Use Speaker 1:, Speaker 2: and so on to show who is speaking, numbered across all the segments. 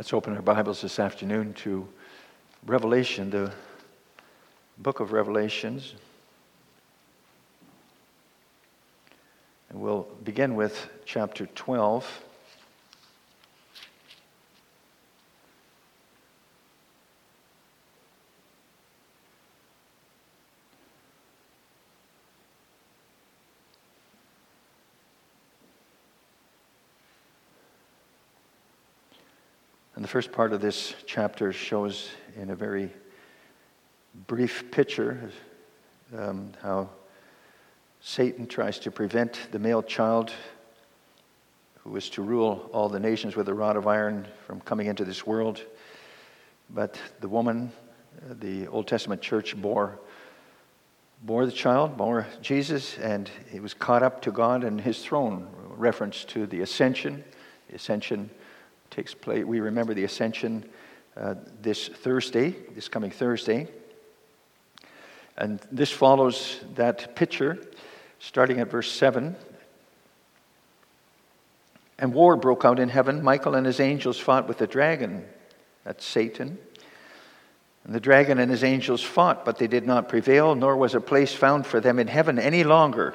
Speaker 1: Let's open our Bibles this afternoon to Revelation, the book of Revelations. And we'll begin with chapter 12. First part of this chapter shows in a very brief picture um, how Satan tries to prevent the male child who is to rule all the nations with a rod of iron from coming into this world. But the woman, uh, the Old Testament church, bore, bore the child, bore Jesus, and he was caught up to God and his throne, reference to the ascension. The ascension takes place. We remember the ascension uh, this Thursday, this coming Thursday. And this follows that picture, starting at verse 7. And war broke out in heaven. Michael and his angels fought with the dragon, that's Satan. And the dragon and his angels fought, but they did not prevail, nor was a place found for them in heaven any longer.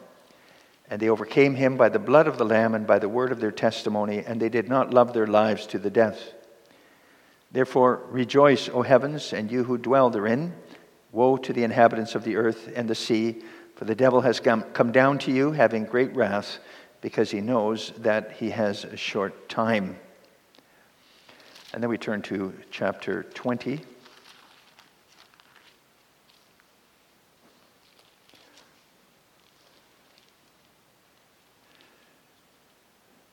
Speaker 1: And they overcame him by the blood of the Lamb and by the word of their testimony, and they did not love their lives to the death. Therefore, rejoice, O heavens, and you who dwell therein. Woe to the inhabitants of the earth and the sea, for the devil has come down to you, having great wrath, because he knows that he has a short time. And then we turn to chapter 20.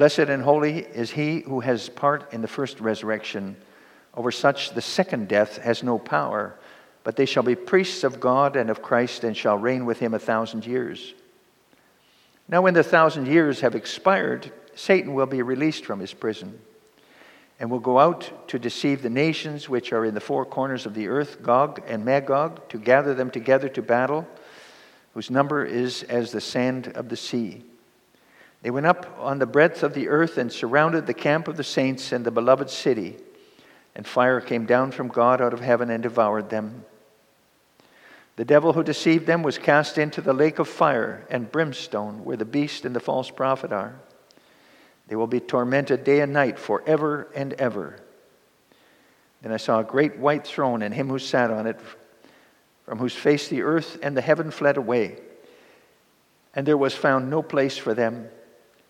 Speaker 1: Blessed and holy is he who has part in the first resurrection. Over such the second death has no power, but they shall be priests of God and of Christ and shall reign with him a thousand years. Now, when the thousand years have expired, Satan will be released from his prison and will go out to deceive the nations which are in the four corners of the earth, Gog and Magog, to gather them together to battle, whose number is as the sand of the sea. They went up on the breadth of the earth and surrounded the camp of the saints and the beloved city. And fire came down from God out of heaven and devoured them. The devil who deceived them was cast into the lake of fire and brimstone, where the beast and the false prophet are. They will be tormented day and night forever and ever. Then I saw a great white throne and him who sat on it, from whose face the earth and the heaven fled away. And there was found no place for them.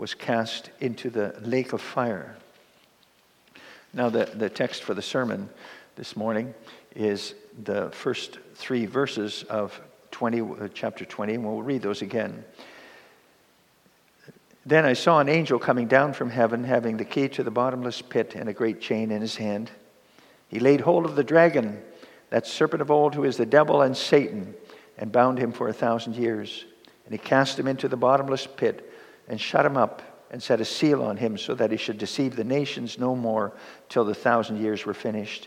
Speaker 1: was cast into the lake of fire. Now, the, the text for the sermon this morning is the first three verses of 20, uh, chapter 20, and we'll read those again. Then I saw an angel coming down from heaven, having the key to the bottomless pit and a great chain in his hand. He laid hold of the dragon, that serpent of old, who is the devil and Satan, and bound him for a thousand years. And he cast him into the bottomless pit and shut him up and set a seal on him so that he should deceive the nations no more till the thousand years were finished.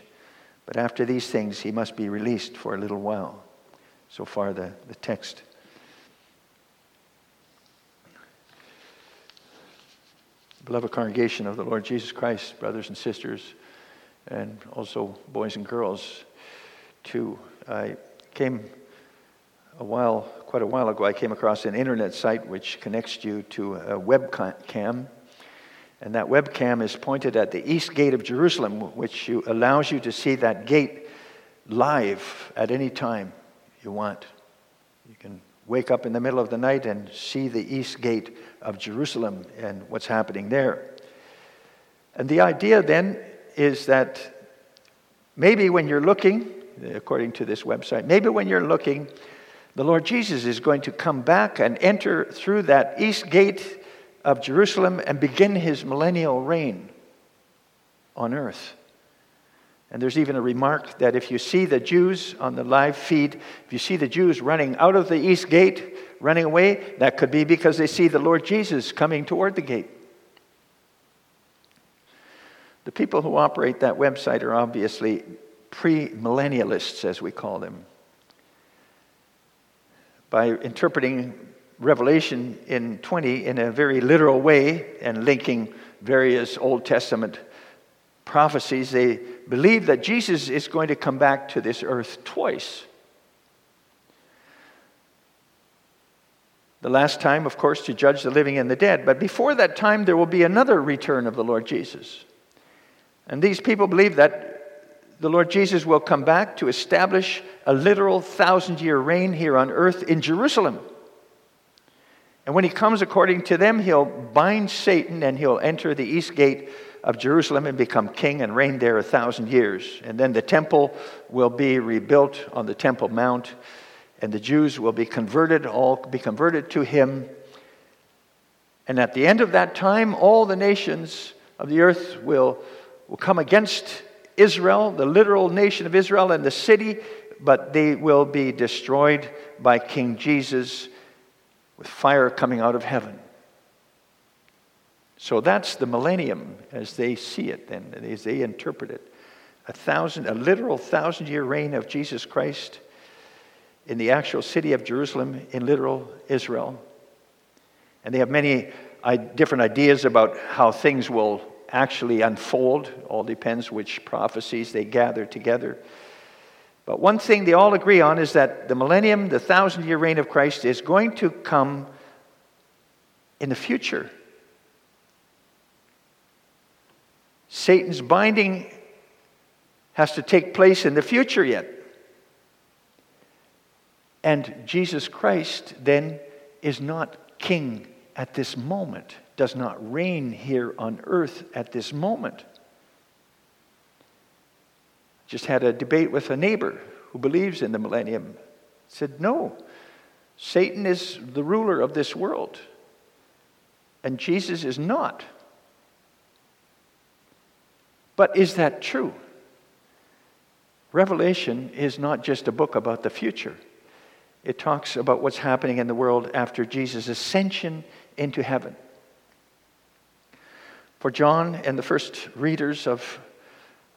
Speaker 1: But after these things, he must be released for a little while. So far, the, the text. Beloved congregation of the Lord Jesus Christ, brothers and sisters, and also boys and girls, too. I came a while, quite a while ago, I came across an internet site which connects you to a webcam. And that webcam is pointed at the east gate of Jerusalem, which you, allows you to see that gate live at any time you want. You can wake up in the middle of the night and see the east gate of Jerusalem and what's happening there. And the idea then is that maybe when you're looking, according to this website, maybe when you're looking, the Lord Jesus is going to come back and enter through that east gate of Jerusalem and begin his millennial reign on earth. And there's even a remark that if you see the Jews on the live feed, if you see the Jews running out of the east gate, running away, that could be because they see the Lord Jesus coming toward the gate. The people who operate that website are obviously premillennialists, as we call them by interpreting Revelation in 20 in a very literal way and linking various Old Testament prophecies, they believe that Jesus is going to come back to this earth twice. The last time, of course, to judge the living and the dead. But before that time, there will be another return of the Lord Jesus. And these people believe that the Lord Jesus will come back to establish a literal thousand year reign here on earth in Jerusalem. And when he comes, according to them, he'll bind Satan and he'll enter the east gate of Jerusalem and become king and reign there a thousand years. And then the temple will be rebuilt on the Temple Mount, and the Jews will be converted, all be converted to him. And at the end of that time, all the nations of the earth will, will come against Israel, the literal nation of Israel, and the city, but they will be destroyed by King Jesus with fire coming out of heaven. So that's the millennium as they see it and as they interpret it. A thousand, a literal thousand year reign of Jesus Christ in the actual city of Jerusalem in literal Israel. And they have many uh, different ideas about how things will actually unfold. All depends which prophecies they gather together. But one thing they all agree on is that the millennium, the thousand year reign of Christ, is going to come in the future. Satan's binding has to take place in the future yet. And Jesus Christ then is not king at this moment does not reign here on earth at this moment. Just had a debate with a neighbor who believes in the millennium. Said, no, Satan is the ruler of this world, and Jesus is not. But is that true? Revelation is not just a book about the future. It talks about what's happening in the world after Jesus' ascension into heaven. For John and the first readers of,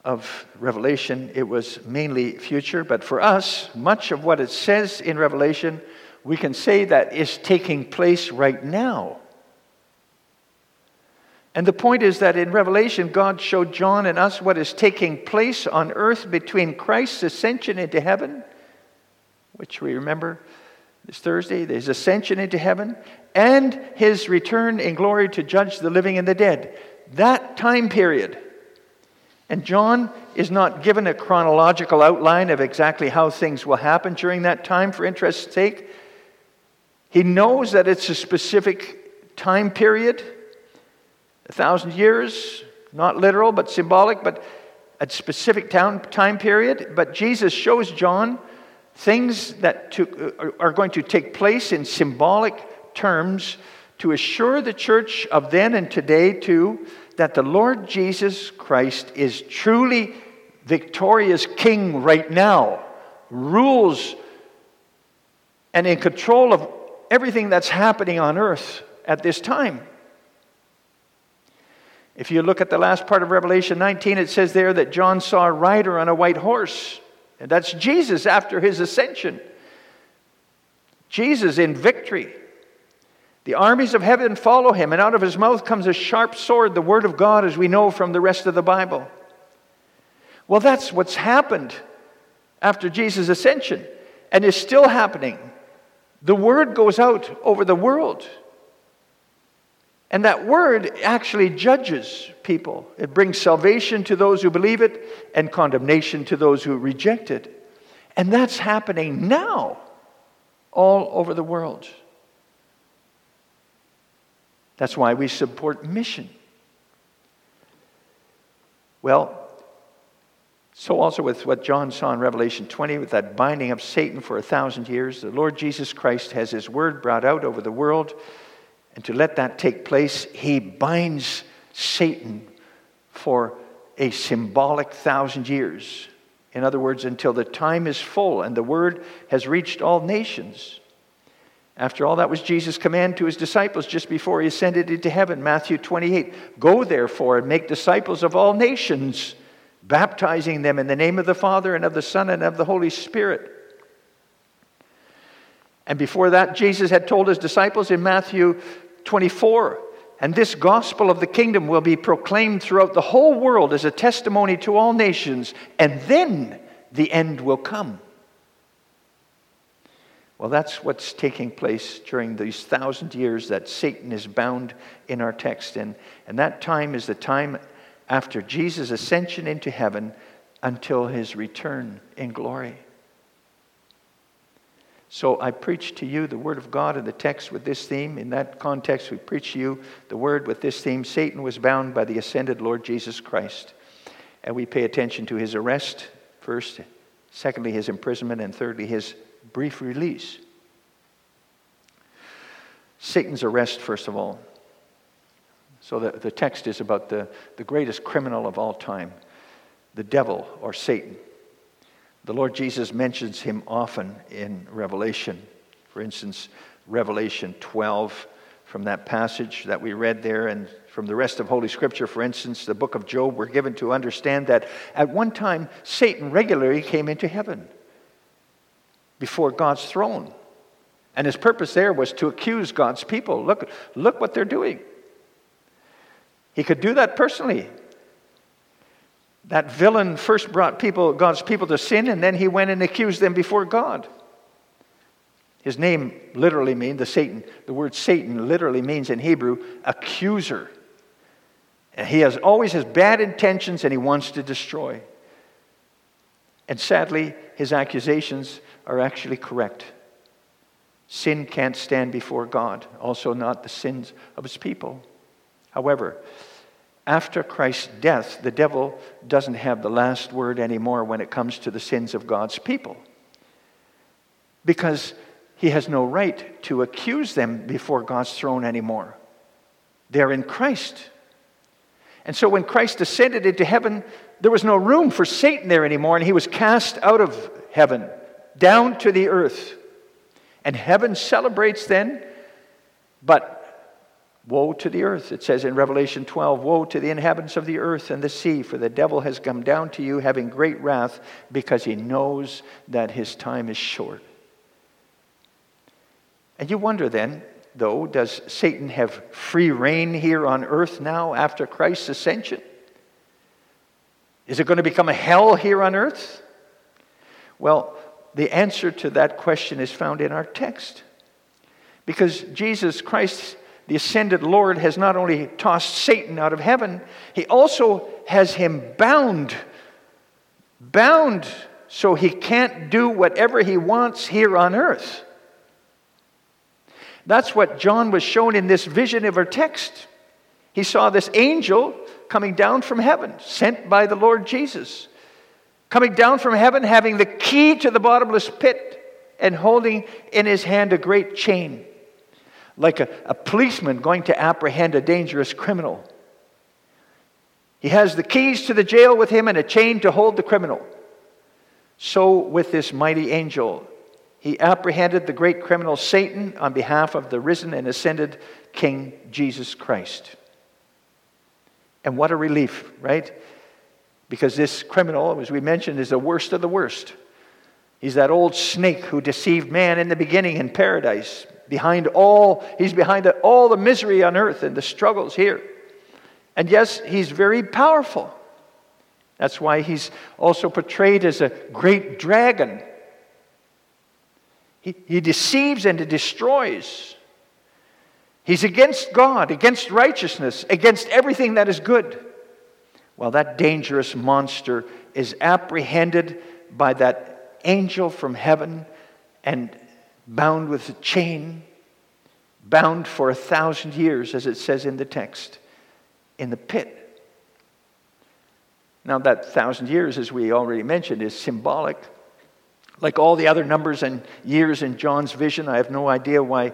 Speaker 1: of Revelation, it was mainly future. But for us, much of what it says in Revelation, we can say that is taking place right now. And the point is that in Revelation, God showed John and us what is taking place on earth between Christ's ascension into heaven, which we remember this Thursday, his ascension into heaven, and his return in glory to judge the living and the dead that time period. And John is not given a chronological outline of exactly how things will happen during that time for interest's sake. He knows that it's a specific time period, a thousand years, not literal but symbolic, but a specific time, period, but Jesus shows John things that took, uh, are going to take place in symbolic terms to assure the church of then and today, too, that the Lord Jesus Christ is truly victorious king right now, rules and in control of everything that's happening on earth at this time. If you look at the last part of Revelation 19, it says there that John saw a rider on a white horse. And that's Jesus after his ascension. Jesus in victory. The armies of heaven follow him, and out of his mouth comes a sharp sword, the word of God, as we know from the rest of the Bible. Well, that's what's happened after Jesus' ascension, and is still happening. The word goes out over the world. And that word actually judges people. It brings salvation to those who believe it and condemnation to those who reject it. And that's happening now all over the world. That's why we support mission. Well, so also with what John saw in Revelation 20, with that binding of Satan for a thousand years, the Lord Jesus Christ has his word brought out over the world. And to let that take place, he binds Satan for a symbolic thousand years. In other words, until the time is full and the word has reached all nations. After all, that was Jesus' command to his disciples just before he ascended into heaven. Matthew 28 Go therefore and make disciples of all nations, baptizing them in the name of the Father and of the Son and of the Holy Spirit. And before that, Jesus had told his disciples in Matthew 24. And this gospel of the kingdom will be proclaimed throughout the whole world as a testimony to all nations, and then the end will come. Well, that's what's taking place during these thousand years that Satan is bound in our text. And, and that time is the time after Jesus' ascension into heaven until his return in glory. So I preach to you the Word of God in the text with this theme. In that context, we preach to you the Word with this theme Satan was bound by the ascended Lord Jesus Christ. And we pay attention to his arrest first, secondly, his imprisonment, and thirdly, his brief release. Satan's arrest, first of all. So the, the text is about the, the greatest criminal of all time, the devil or Satan. The Lord Jesus mentions him often in Revelation. For instance, Revelation 12, from that passage that we read there, and from the rest of Holy Scripture, for instance, the book of Job, we're given to understand that at one time Satan regularly came into heaven before God's throne. And his purpose there was to accuse God's people. Look, look what they're doing. He could do that personally. That villain first brought people, God's people to sin, and then he went and accused them before God. His name literally means the Satan. The word Satan literally means in Hebrew accuser. And he has always has bad intentions and he wants to destroy. And sadly, his accusations are actually correct. Sin can't stand before God, also not the sins of his people. However, after Christ's death, the devil doesn't have the last word anymore when it comes to the sins of God's people. Because he has no right to accuse them before God's throne anymore. They're in Christ. And so when Christ ascended into heaven, there was no room for Satan there anymore, and he was cast out of heaven down to the earth. And heaven celebrates then, but Woe to the earth. It says in Revelation 12, Woe to the inhabitants of the earth and the sea, for the devil has come down to you having great wrath because he knows that his time is short. And you wonder then, though, does Satan have free reign here on earth now after Christ's ascension? Is it going to become a hell here on earth? Well, the answer to that question is found in our text. Because Jesus Christ the ascended Lord has not only tossed Satan out of heaven, he also has him bound. Bound so he can't do whatever he wants here on earth. That's what John was shown in this vision of our text. He saw this angel coming down from heaven, sent by the Lord Jesus. Coming down from heaven, having the key to the bottomless pit and holding in his hand a great chain, like a, a policeman going to apprehend a dangerous criminal. He has the keys to the jail with him and a chain to hold the criminal. So, with this mighty angel, he apprehended the great criminal Satan on behalf of the risen and ascended King Jesus Christ. And what a relief, right? Because this criminal, as we mentioned, is the worst of the worst. He's that old snake who deceived man in the beginning in paradise. Behind all, he's behind all the misery on earth and the struggles here. And yes, he's very powerful. That's why he's also portrayed as a great dragon. He, he deceives and he destroys. He's against God, against righteousness, against everything that is good. Well, that dangerous monster is apprehended by that angel from heaven and bound with a chain, bound for a thousand years, as it says in the text, in the pit. Now, that thousand years, as we already mentioned, is symbolic. Like all the other numbers and years in John's vision, I have no idea why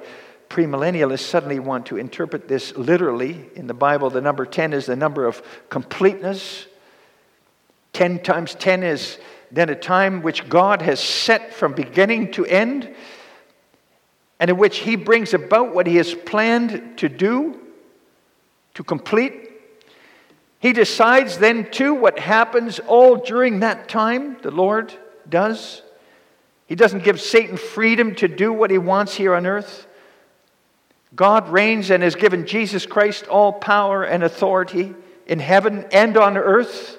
Speaker 1: premillennialists suddenly want to interpret this literally. In the Bible, the number 10 is the number of completeness. 10 times 10 is then a time which God has set from beginning to end, and in which He brings about what He has planned to do, to complete he decides then, too, what happens all during that time, the Lord does. He doesn't give Satan freedom to do what he wants here on earth. God reigns and has given Jesus Christ all power and authority in heaven and on earth.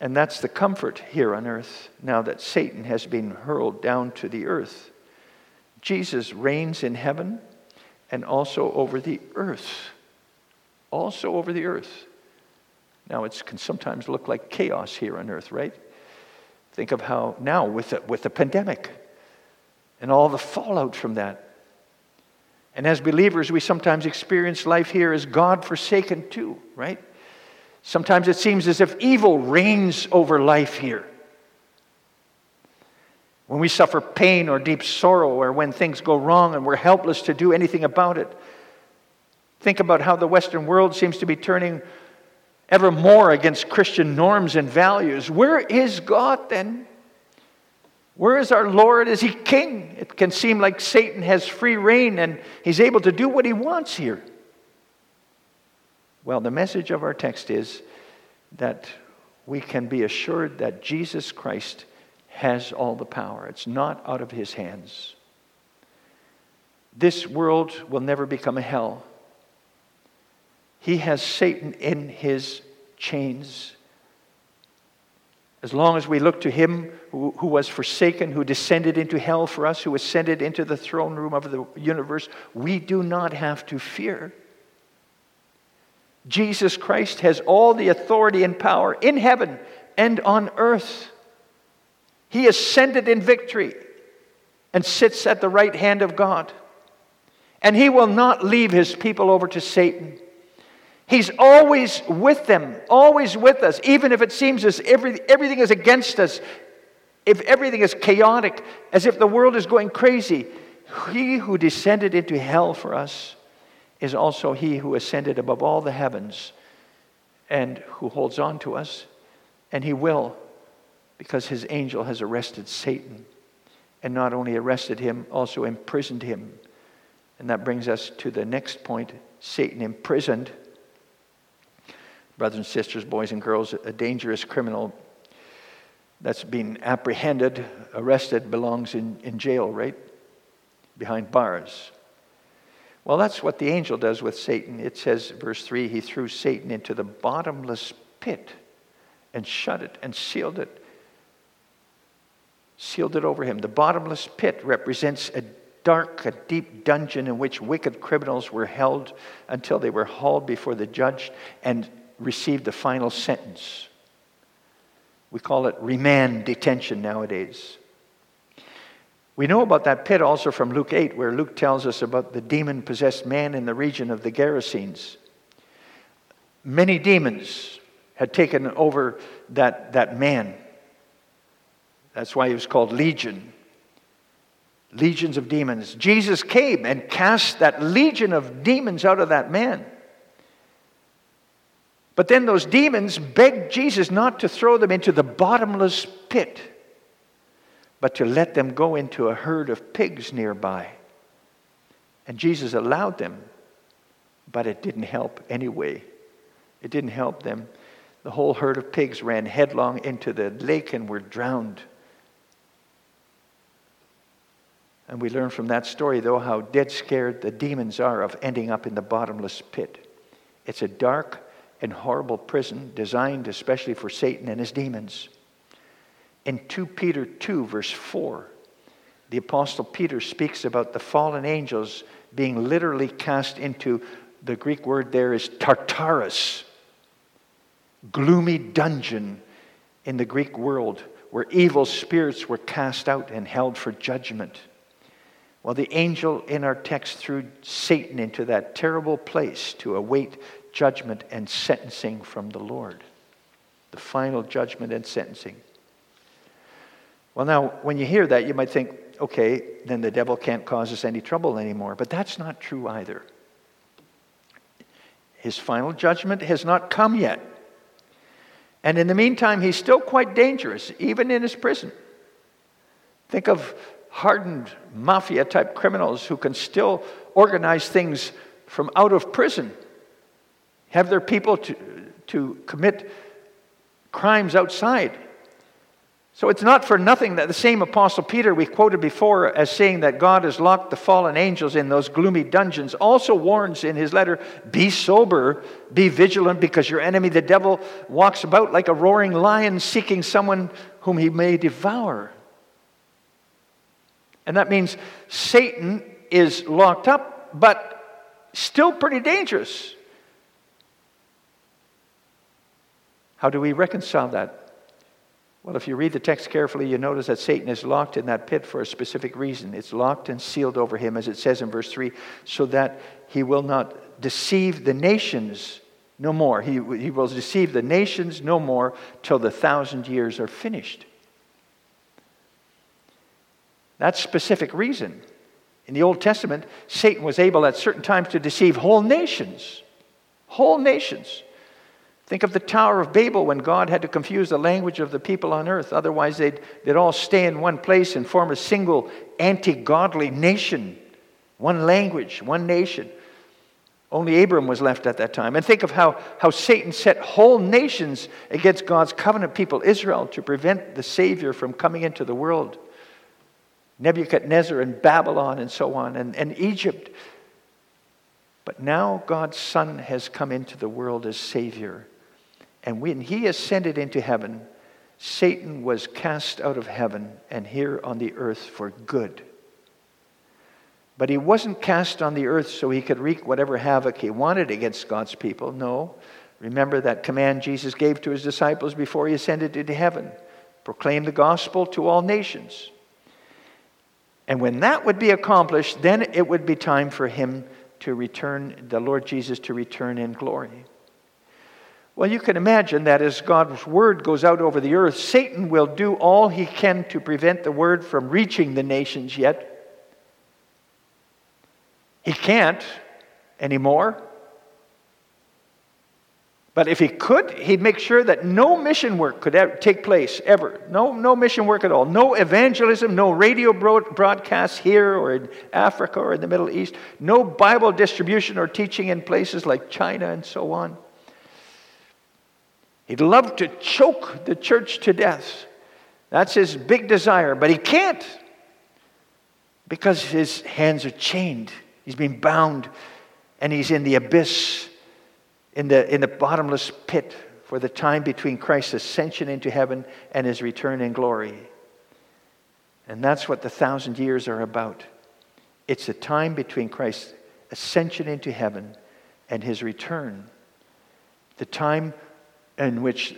Speaker 1: And that's the comfort here on earth now that Satan has been hurled down to the earth. Jesus reigns in heaven and also over the earth. Also over the earth. Now, it can sometimes look like chaos here on earth, right? Think of how now, with the, with the pandemic and all the fallout from that. And as believers, we sometimes experience life here as God forsaken too, right? Sometimes it seems as if evil reigns over life here. When we suffer pain or deep sorrow, or when things go wrong and we're helpless to do anything about it, think about how the Western world seems to be turning ever more against Christian norms and values. Where is God then? Where is our Lord? Is He King? It can seem like Satan has free reign and he's able to do what he wants here. Well, the message of our text is that we can be assured that Jesus Christ has all the power. It's not out of his hands. This world will never become a hell. He has Satan in his chains. As long as we look to him who, who, was forsaken, who descended into hell for us, who ascended into the throne room of the universe, we do not have to fear. Jesus Christ has all the authority and power in heaven and on earth. He ascended in victory and sits at the right hand of God. And he will not leave his people over to Satan. He's always with them, always with us, even if it seems as every, everything is against us, if everything is chaotic, as if the world is going crazy. He who descended into hell for us is also he who ascended above all the heavens and who holds on to us, and he will because his angel has arrested Satan. And not only arrested him, also imprisoned him. And that brings us to the next point Satan imprisoned. Brothers and sisters, boys and girls, a dangerous criminal that's been apprehended, arrested, belongs in, in jail, right? Behind bars. Well, that's what the angel does with Satan. It says, verse 3 he threw Satan into the bottomless pit and shut it and sealed it sealed it over him. The bottomless pit represents a dark, a deep dungeon in which wicked criminals were held until they were hauled before the judge and received the final sentence. We call it remand detention nowadays. We know about that pit also from Luke 8, where Luke tells us about the demon possessed man in the region of the Gerasenes. Many demons had taken over that, that man. That's why he was called Legion. Legions of demons. Jesus came and cast that legion of demons out of that man. But then those demons begged Jesus not to throw them into the bottomless pit, but to let them go into a herd of pigs nearby. And Jesus allowed them, but it didn't help anyway. It didn't help them. The whole herd of pigs ran headlong into the lake and were drowned. And we learn from that story, though, how dead scared the demons are of ending up in the bottomless pit. It's a dark and horrible prison designed especially for Satan and his demons. In 2 Peter 2, verse 4, the Apostle Peter speaks about the fallen angels being literally cast into the Greek word there is Tartarus, gloomy dungeon in the Greek world where evil spirits were cast out and held for judgment. Well, the angel in our text threw Satan into that terrible place to await judgment and sentencing from the Lord. The final judgment and sentencing. Well, now, when you hear that, you might think, okay, then the devil can't cause us any trouble anymore. But that's not true either. His final judgment has not come yet. And in the meantime, he's still quite dangerous, even in his prison. Think of hardened mafia type criminals who can still organize things from out of prison have their people to, to commit crimes outside. So it's not for nothing that the same Apostle Peter we quoted before as saying that God has locked the fallen angels in those gloomy dungeons also warns in his letter be sober, be vigilant, because your enemy, the devil, walks about like a roaring lion seeking someone whom he may devour. And that means Satan is locked up, but still pretty dangerous. How do we reconcile that? Well, if you read the text carefully, you notice that Satan is locked in that pit for a specific reason. It's locked and sealed over him, as it says in verse 3, so that he will not deceive the nations no more. He, he will deceive the nations no more till the thousand years are finished. That specific reason. In the Old Testament, Satan was able at certain times to deceive whole nations. Whole nations. Think of the Tower of Babel when God had to confuse the language of the people on earth. Otherwise, they'd, they'd all stay in one place and form a single anti godly nation. One language, one nation. Only Abram was left at that time. And think of how, how Satan set whole nations against God's covenant people, Israel, to prevent the Savior from coming into the world. Nebuchadnezzar and Babylon and so on, and, and Egypt. But now God's Son has come into the world as Savior. And when he ascended into heaven, Satan was cast out of heaven and here on the earth for good. But he wasn't cast on the earth so he could wreak whatever havoc he wanted against God's people. No. Remember that command Jesus gave to his disciples before he ascended into heaven proclaim the gospel to all nations. And when that would be accomplished, then it would be time for him to return, the Lord Jesus to return in glory. Well, you can imagine that as God's word goes out over the earth, Satan will do all he can to prevent the word from reaching the nations yet. He can't anymore. But if he could, he'd make sure that no mission work could ever take place, ever. No, no mission work at all. No evangelism, no radio broadcasts here or in Africa or in the Middle East. No Bible distribution or teaching in places like China and so on. He'd love to choke the church to death. That's his big desire, but he can't because his hands are chained. He's been bound and he's in the abyss, in the, in the bottomless pit for the time between Christ's ascension into heaven and his return in glory. And that's what the thousand years are about. It's the time between Christ's ascension into heaven and his return. The time in which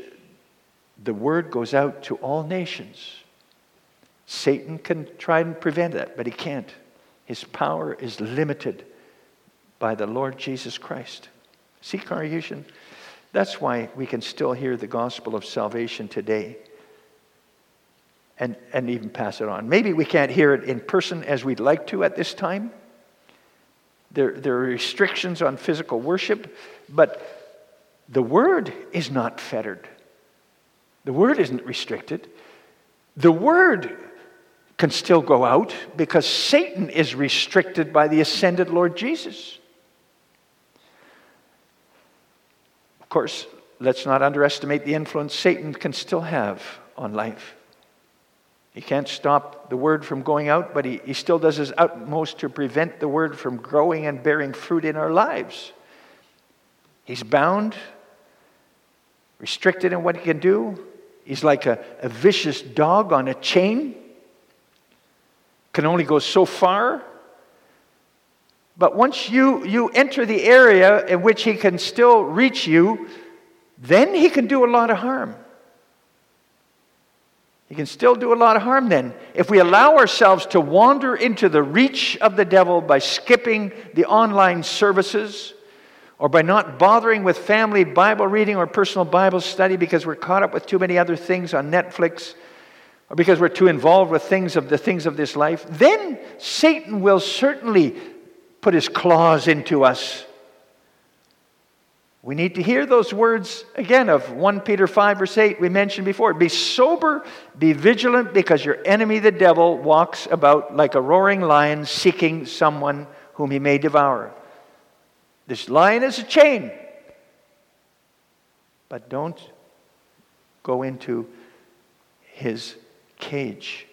Speaker 1: the word goes out to all nations. Satan can try and prevent that, but he can't. His power is limited by the Lord Jesus Christ. See, congregation, that's why we can still hear the gospel of salvation today and, and even pass it on. Maybe we can't hear it in person as we'd like to at this time. There, there are restrictions on physical worship, but the word is not fettered. The word isn't restricted. The word can still go out because Satan is restricted by the ascended Lord Jesus. Of course, let's not underestimate the influence Satan can still have on life. He can't stop the word from going out, but he, he still does his utmost to prevent the word from growing and bearing fruit in our lives. He's bound, restricted in what he can do. He's like a, a vicious dog on a chain, can only go so far. But once you, you enter the area in which he can still reach you, then he can do a lot of harm. He can still do a lot of harm then. If we allow ourselves to wander into the reach of the devil by skipping the online services or by not bothering with family Bible reading or personal Bible study because we're caught up with too many other things on Netflix or because we're too involved with things of the things of this life, then Satan will certainly put his claws into us we need to hear those words again of 1 Peter 5, verse 8, we mentioned before. Be sober, be vigilant, because your enemy, the devil, walks about like a roaring lion seeking someone whom he may devour. This lion is a chain. But don't go into his cage.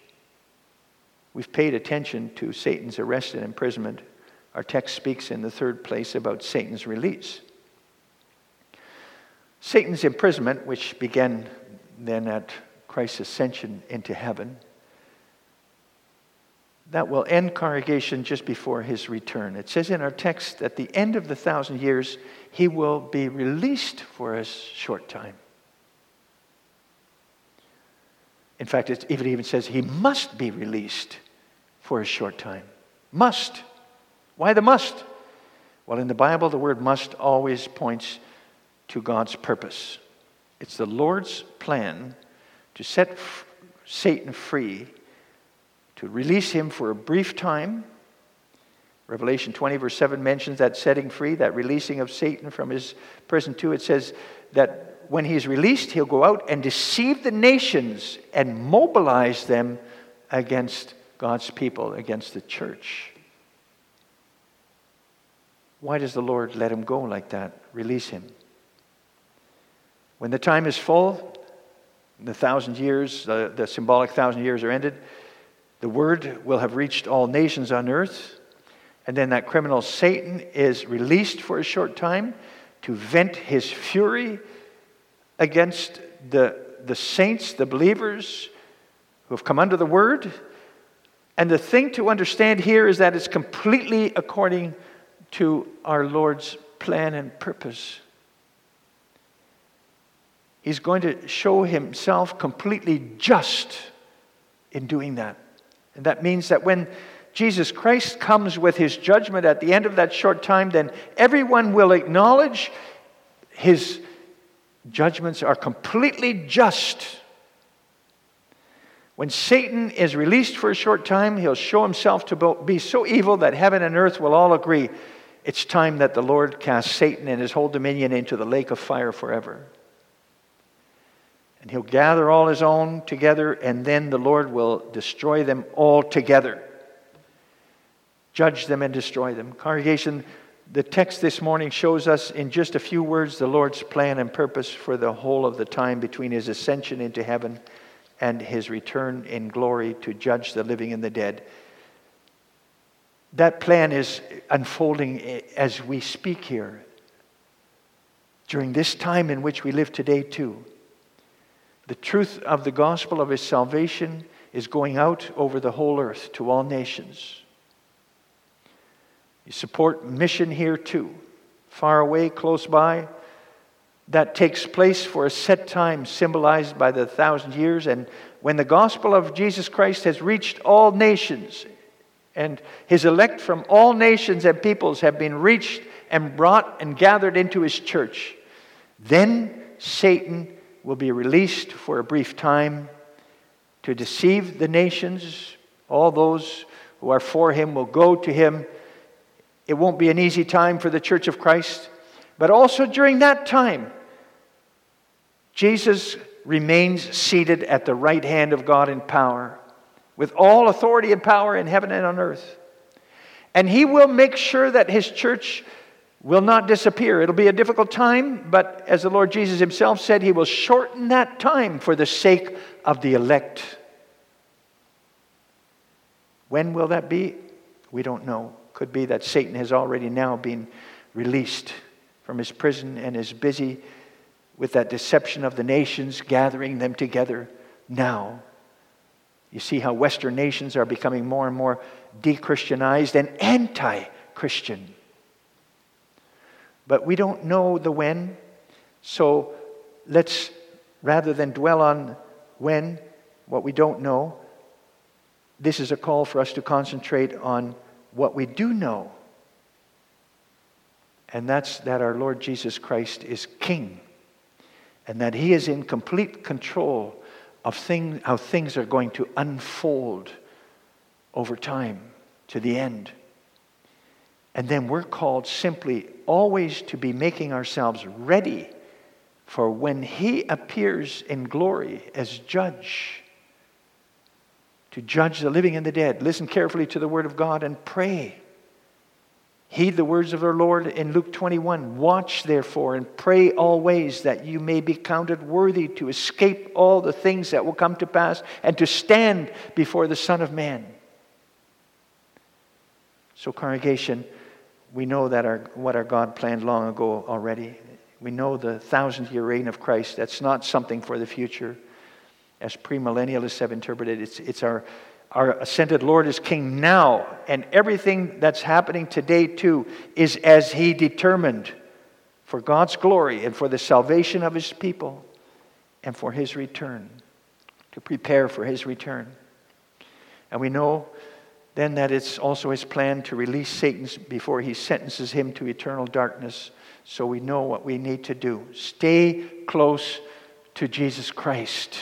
Speaker 1: We've paid attention to Satan's arrest and imprisonment. Our text speaks in the third place about Satan's release. Satan's imprisonment, which began then at Christ's ascension into heaven, that will end congregation just before his return. It says in our text, at the end of the thousand years, he will be released for a short time. In fact, it even, even says he must be released for a short time. Must. Why the must? Well, in the Bible, the word must always points to God's purpose. It's the Lord's plan to set Satan free, to release him for a brief time. Revelation 20, verse 7 mentions that setting free, that releasing of Satan from his prison, too. It says that when he's released, he'll go out and deceive the nations and mobilize them against God's people, against the church. Why does the Lord let him go like that? Release him. When the time is full, the thousand years, the, the symbolic thousand years are ended, the word will have reached all nations on earth. And then that criminal Satan is released for a short time to vent his fury against the, the saints, the believers who have come under the word. And the thing to understand here is that it's completely according to our Lord's plan and purpose. He's going to show himself completely just in doing that. And that means that when Jesus Christ comes with his judgment at the end of that short time, then everyone will acknowledge his judgments are completely just. When Satan is released for a short time, he'll show himself to be so evil that heaven and earth will all agree it's time that the Lord cast Satan and his whole dominion into the lake of fire forever. And he'll gather all his own together, and then the Lord will destroy them all together. Judge them and destroy them. Congregation, the text this morning shows us in just a few words the Lord's plan and purpose for the whole of the time between his ascension into heaven and his return in glory to judge the living and the dead. That plan is unfolding as we speak here during this time in which we live today, too. The truth of the gospel of his salvation is going out over the whole earth to all nations. You support mission here too, far away, close by. That takes place for a set time, symbolized by the thousand years, and when the gospel of Jesus Christ has reached all nations, and his elect from all nations and peoples have been reached and brought and gathered into his church, then Satan will be released for a brief time to deceive the nations. All those who are for him will go to him. It won't be an easy time for the church of Christ, but also during that time, Jesus remains seated at the right hand of God in power, with all authority and power in heaven and on earth. And he will make sure that his church will not disappear. It'll be a difficult time, but as the Lord Jesus himself said, he will shorten that time for the sake of the elect. When will that be? We don't know. Could be that Satan has already now been released from his prison and is busy with that deception of the nations, gathering them together now. You see how Western nations are becoming more and more de Christianized and anti Christian. But we don't know the when, so let's, rather than dwell on when, what we don't know, this is a call for us to concentrate on what we do know. And that's that our Lord Jesus Christ is King and that He is in complete control of thing, how things are going to unfold over time to the end. And then we're called simply always to be making ourselves ready for when He appears in glory as judge, to judge the living and the dead. Listen carefully to the Word of God and pray Heed the words of our Lord in Luke 21. Watch, therefore, and pray always that you may be counted worthy to escape all the things that will come to pass and to stand before the Son of Man. So, congregation, we know that our, what our God planned long ago already. We know the thousand year reign of Christ. That's not something for the future. As premillennialists have interpreted, it's, it's our our ascended Lord is king now, and everything that's happening today, too, is as he determined for God's glory and for the salvation of his people and for his return, to prepare for his return. And we know then that it's also his plan to release Satan before he sentences him to eternal darkness. So we know what we need to do. Stay close to Jesus Christ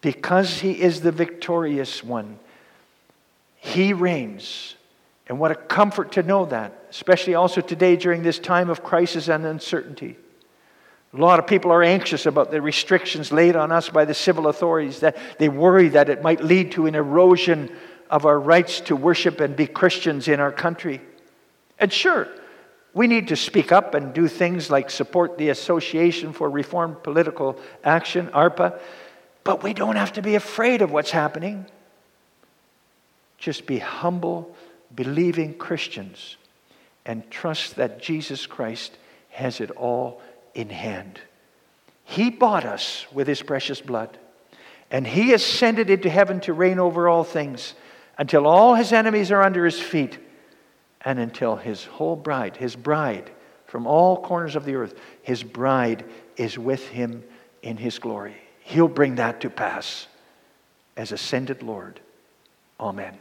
Speaker 1: because he is the victorious one. He reigns. And what a comfort to know that, especially also today during this time of crisis and uncertainty. A lot of people are anxious about the restrictions laid on us by the civil authorities, that they worry that it might lead to an erosion of our rights to worship and be Christians in our country. And sure, we need to speak up and do things like support the Association for Reformed Political Action, ARPA, but we don't have to be afraid of what's happening. Just be humble, believing Christians and trust that Jesus Christ has it all in hand. He bought us with his precious blood, and he ascended into heaven to reign over all things until all his enemies are under his feet and until his whole bride, his bride, from all corners of the earth, his bride is with him in his glory. He'll bring that to pass as ascended Lord. Amen.